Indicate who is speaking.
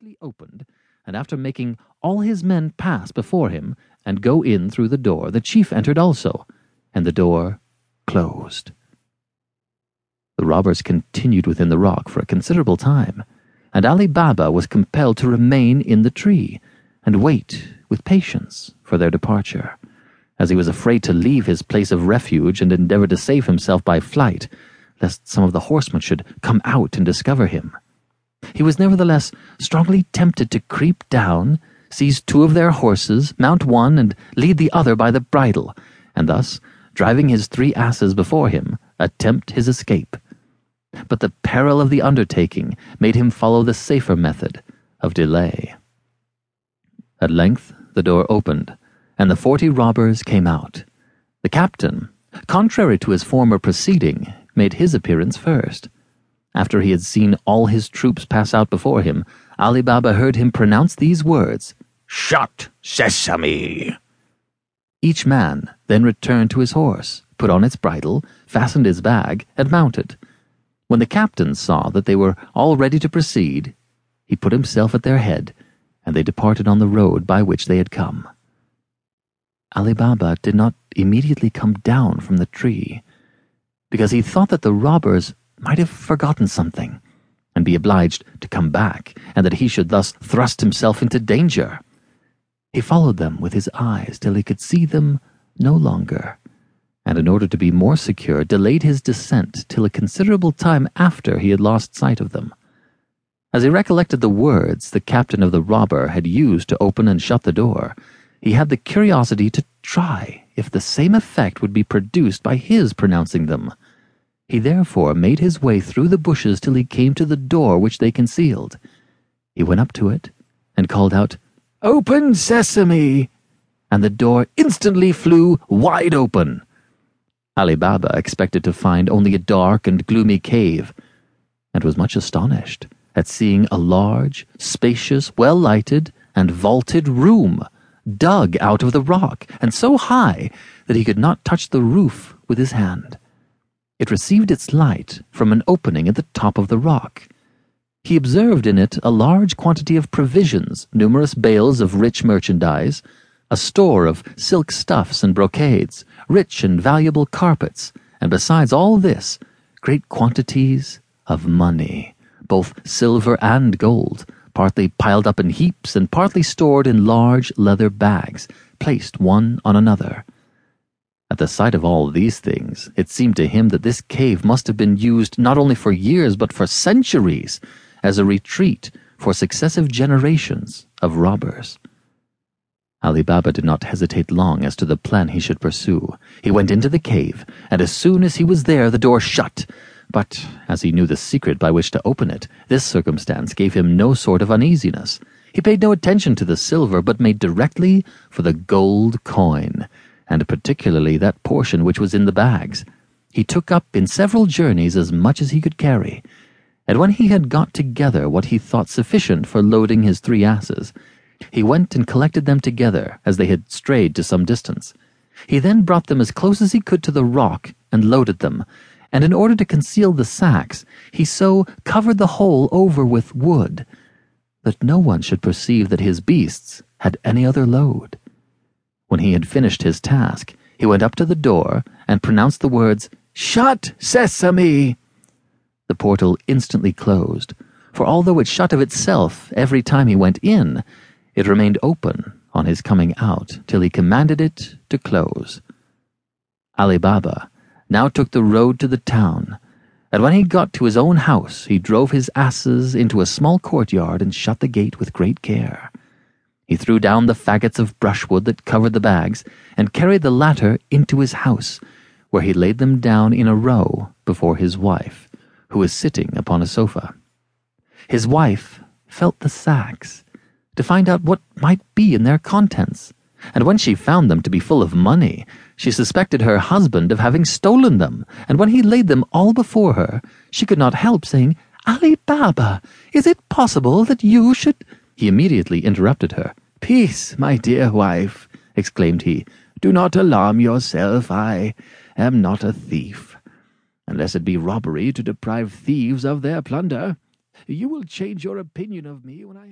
Speaker 1: immediately opened, and after making all his men pass before him and go in through the door, the chief entered also, and the door closed. The robbers continued within the rock for a considerable time, and Ali Baba was compelled to remain in the tree and wait with patience for their departure, as he was afraid to leave his place of refuge and endeavor to save himself by flight, lest some of the horsemen should come out and discover him. He was nevertheless strongly tempted to creep down, seize two of their horses, mount one, and lead the other by the bridle, and thus, driving his three asses before him, attempt his escape. But the peril of the undertaking made him follow the safer method of delay. At length the door opened, and the forty robbers came out. The captain, contrary to his former proceeding, made his appearance first. After he had seen all his troops pass out before him, Ali Baba heard him pronounce these words Shut, Sesame! Each man then returned to his horse, put on its bridle, fastened his bag, and mounted. When the captain saw that they were all ready to proceed, he put himself at their head, and they departed on the road by which they had come. Ali Baba did not immediately come down from the tree, because he thought that the robbers might have forgotten something, and be obliged to come back, and that he should thus thrust himself into danger. He followed them with his eyes till he could see them no longer, and in order to be more secure, delayed his descent till a considerable time after he had lost sight of them. As he recollected the words the captain of the robber had used to open and shut the door, he had the curiosity to try if the same effect would be produced by his pronouncing them. He therefore made his way through the bushes till he came to the door which they concealed. He went up to it and called out, Open, sesame! And the door instantly flew wide open. Ali Baba expected to find only a dark and gloomy cave, and was much astonished at seeing a large, spacious, well lighted, and vaulted room, dug out of the rock, and so high that he could not touch the roof with his hand. It received its light from an opening at the top of the rock. He observed in it a large quantity of provisions, numerous bales of rich merchandise, a store of silk stuffs and brocades, rich and valuable carpets, and besides all this, great quantities of money, both silver and gold, partly piled up in heaps and partly stored in large leather bags, placed one on another. At the sight of all these things, it seemed to him that this cave must have been used not only for years but for centuries as a retreat for successive generations of robbers. Ali Baba did not hesitate long as to the plan he should pursue. He went into the cave, and as soon as he was there, the door shut. But as he knew the secret by which to open it, this circumstance gave him no sort of uneasiness. He paid no attention to the silver, but made directly for the gold coin and particularly that portion which was in the bags. He took up in several journeys as much as he could carry, and when he had got together what he thought sufficient for loading his three asses, he went and collected them together as they had strayed to some distance. He then brought them as close as he could to the rock and loaded them, and in order to conceal the sacks, he so covered the whole over with wood that no one should perceive that his beasts had any other load. When he had finished his task, he went up to the door and pronounced the words, Shut, Sesame! The portal instantly closed, for although it shut of itself every time he went in, it remained open on his coming out till he commanded it to close. Ali Baba now took the road to the town, and when he got to his own house, he drove his asses into a small courtyard and shut the gate with great care. He threw down the faggots of brushwood that covered the bags and carried the latter into his house, where he laid them down in a row before his wife, who was sitting upon a sofa. His wife felt the sacks to find out what might be in their contents, and when she found them to be full of money, she suspected her husband of having stolen them, and when he laid them all before her, she could not help saying, Ali Baba, is it possible that you should he immediately interrupted her.
Speaker 2: Peace, my dear wife, exclaimed he. Do not alarm yourself. I am not a thief. Unless it be robbery to deprive thieves of their plunder. You will change your opinion of me when I.